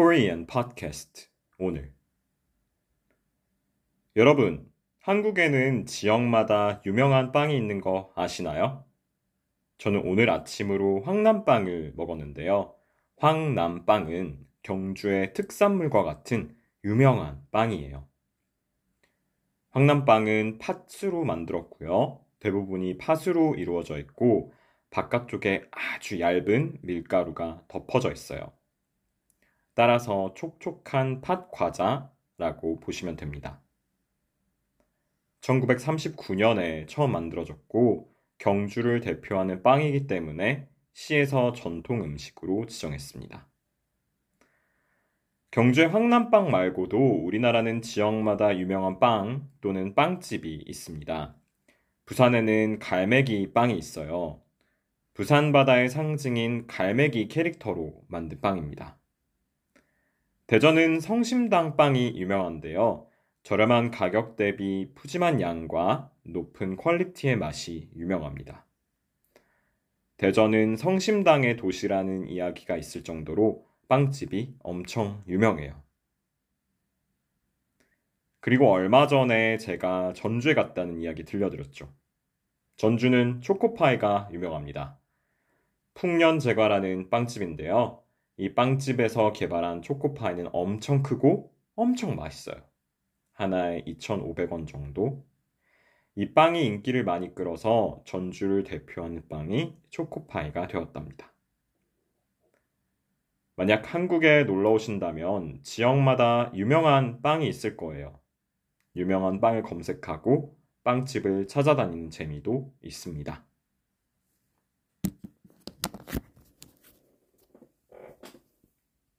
Korean Podcast 오늘 여러분, 한국에는 지역마다 유명한 빵이 있는 거 아시나요? 저는 오늘 아침으로 황남빵을 먹었는데요. 황남빵은 경주의 특산물과 같은 유명한 빵이에요. 황남빵은 팥으로 만들었고요. 대부분이 팥으로 이루어져 있고 바깥쪽에 아주 얇은 밀가루가 덮어져 있어요. 따라서 촉촉한 팥 과자라고 보시면 됩니다. 1939년에 처음 만들어졌고 경주를 대표하는 빵이기 때문에 시에서 전통 음식으로 지정했습니다. 경주의 황남빵 말고도 우리나라는 지역마다 유명한 빵 또는 빵집이 있습니다. 부산에는 갈매기 빵이 있어요. 부산 바다의 상징인 갈매기 캐릭터로 만든 빵입니다. 대전은 성심당 빵이 유명한데요. 저렴한 가격 대비 푸짐한 양과 높은 퀄리티의 맛이 유명합니다. 대전은 성심당의 도시라는 이야기가 있을 정도로 빵집이 엄청 유명해요. 그리고 얼마 전에 제가 전주에 갔다는 이야기 들려드렸죠. 전주는 초코파이가 유명합니다. 풍년 제과라는 빵집인데요. 이 빵집에서 개발한 초코파이는 엄청 크고 엄청 맛있어요. 하나에 2,500원 정도. 이 빵이 인기를 많이 끌어서 전주를 대표하는 빵이 초코파이가 되었답니다. 만약 한국에 놀러 오신다면 지역마다 유명한 빵이 있을 거예요. 유명한 빵을 검색하고 빵집을 찾아다니는 재미도 있습니다.